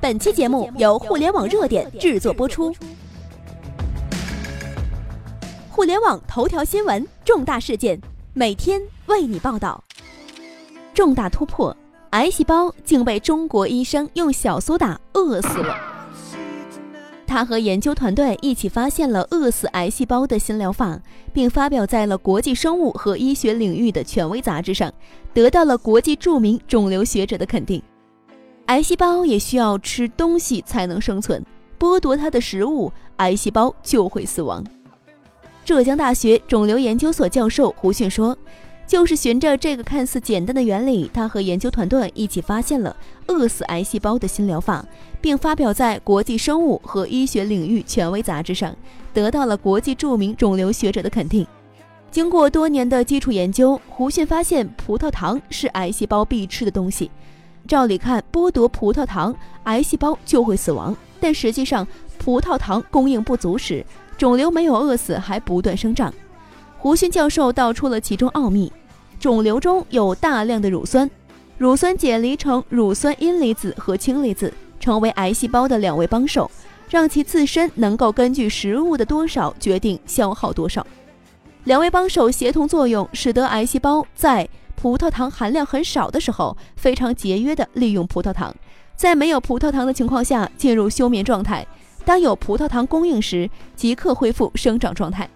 本期节目由互联网热点制作播出。互联网头条新闻，重大事件，每天为你报道。重大突破，癌细胞竟被中国医生用小苏打饿死了。他和研究团队一起发现了饿死癌细胞的新疗法，并发表在了国际生物和医学领域的权威杂志上，得到了国际著名肿瘤学者的肯定。癌细胞也需要吃东西才能生存，剥夺它的食物，癌细胞就会死亡。浙江大学肿瘤研究所教授胡迅说：“就是循着这个看似简单的原理，他和研究团队一起发现了饿死癌细胞的新疗法，并发表在国际生物和医学领域权威杂志上，得到了国际著名肿瘤学者的肯定。经过多年的基础研究，胡迅发现葡萄糖是癌细胞必吃的东西。照理看，剥夺葡萄糖，癌细胞就会死亡，但实际上，葡萄糖供应不足时。”肿瘤没有饿死，还不断生长。胡迅教授道出了其中奥秘：肿瘤中有大量的乳酸，乳酸解离成乳酸阴离子和氢离子，成为癌细胞的两位帮手，让其自身能够根据食物的多少决定消耗多少。两位帮手协同作用，使得癌细胞在葡萄糖含量很少的时候，非常节约地利用葡萄糖；在没有葡萄糖的情况下，进入休眠状态。当有葡萄糖供应时，即刻恢复生长状态。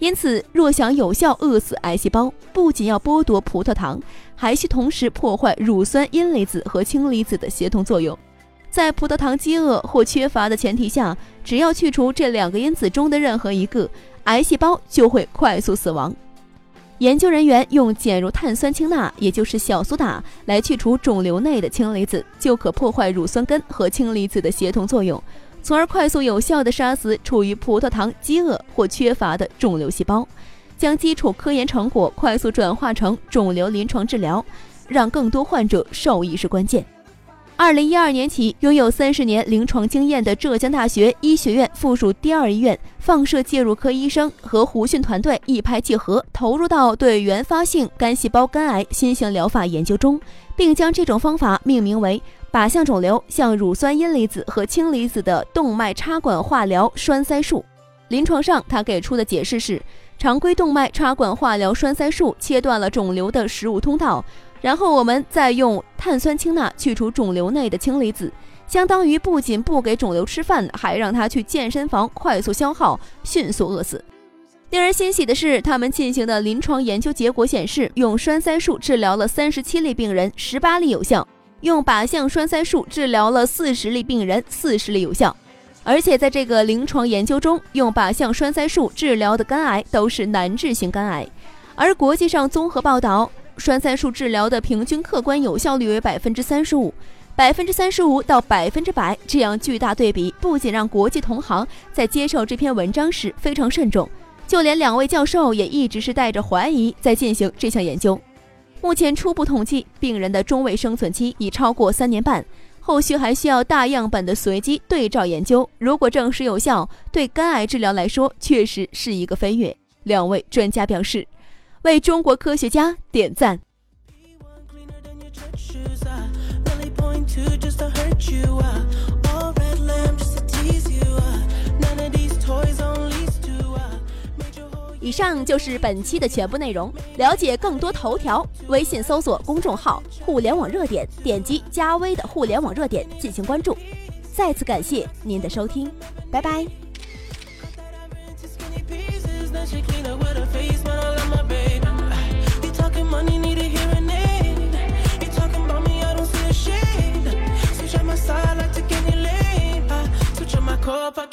因此，若想有效饿死癌细胞，不仅要剥夺葡萄糖，还需同时破坏乳酸阴离子和氢离子的协同作用。在葡萄糖饥饿或缺乏的前提下，只要去除这两个因子中的任何一个，癌细胞就会快速死亡。研究人员用减入碳酸氢钠，也就是小苏打，来去除肿瘤内的氢离子，就可破坏乳酸根和氢离子的协同作用。从而快速有效地杀死处于葡萄糖饥饿或缺乏的肿瘤细胞，将基础科研成果快速转化成肿瘤临床治疗，让更多患者受益是关键。二零一二年起，拥有三十年临床经验的浙江大学医学院附属第二医院放射介入科医生和胡迅团队一拍即合，投入到对原发性肝细胞肝癌新型疗法研究中，并将这种方法命名为。靶向肿瘤向乳酸阴离子和氢离子的动脉插管化疗栓塞术，临床上他给出的解释是：常规动脉插管化疗栓塞术切断了肿瘤的食物通道，然后我们再用碳酸氢钠去除肿瘤内的氢离子，相当于不仅不给肿瘤吃饭，还让它去健身房快速消耗，迅速饿死。令人欣喜的是，他们进行的临床研究结果显示，用栓塞术治疗了三十七例病人，十八例有效。用靶向栓塞术治疗了四十例病人，四十例有效，而且在这个临床研究中，用靶向栓塞术治疗的肝癌都是难治型肝癌，而国际上综合报道，栓塞术治疗的平均客观有效率为百分之三十五，百分之三十五到百分之百这样巨大对比，不仅让国际同行在接受这篇文章时非常慎重，就连两位教授也一直是带着怀疑在进行这项研究。目前初步统计，病人的中位生存期已超过三年半，后续还需要大样本的随机对照研究。如果证实有效，对肝癌治疗来说确实是一个飞跃。两位专家表示，为中国科学家点赞。以上就是本期的全部内容。了解更多头条，微信搜索公众号“互联网热点”，点击加微的“互联网热点”进行关注。再次感谢您的收听，拜拜。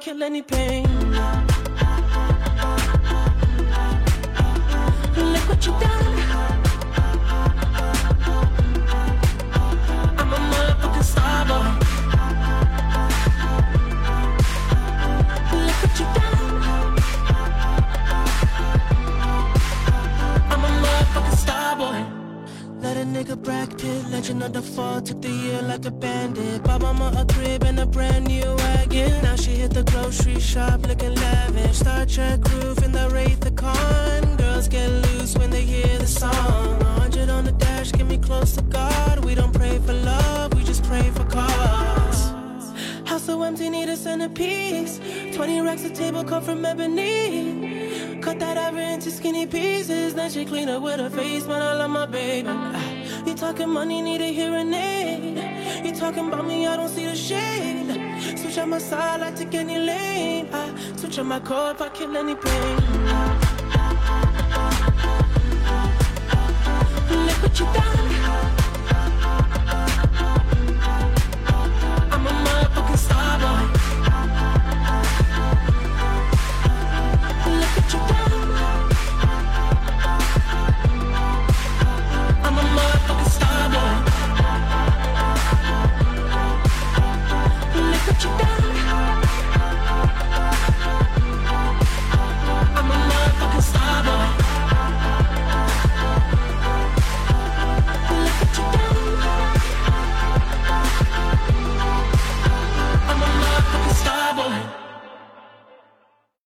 kill any pain. Look what you done. I'm a motherfucking star boy. Look what you done. I'm a motherfucking star boy. Let a nigga Brad Pitt, legend of the fall, took the year like a bandit. Bought mama a crib and a brand new wagon. Now she hit the grocery shop looking lavish. Star Trek roof in the Wraith the Con. Girls get loose when they hear the song. 100 on the dash, get me close to God. We don't pray for love, we just pray for cause. House so empty, need a centerpiece. 20 racks of table cut from ebony. Cut that ever into skinny pieces. Then she clean up with her face, man. I love my baby. Talking money, need a hearing aid. You talking about me, I don't see the shade. Switch on my side, I take any lane. I switch on my core if I kill any pain. Look what you done.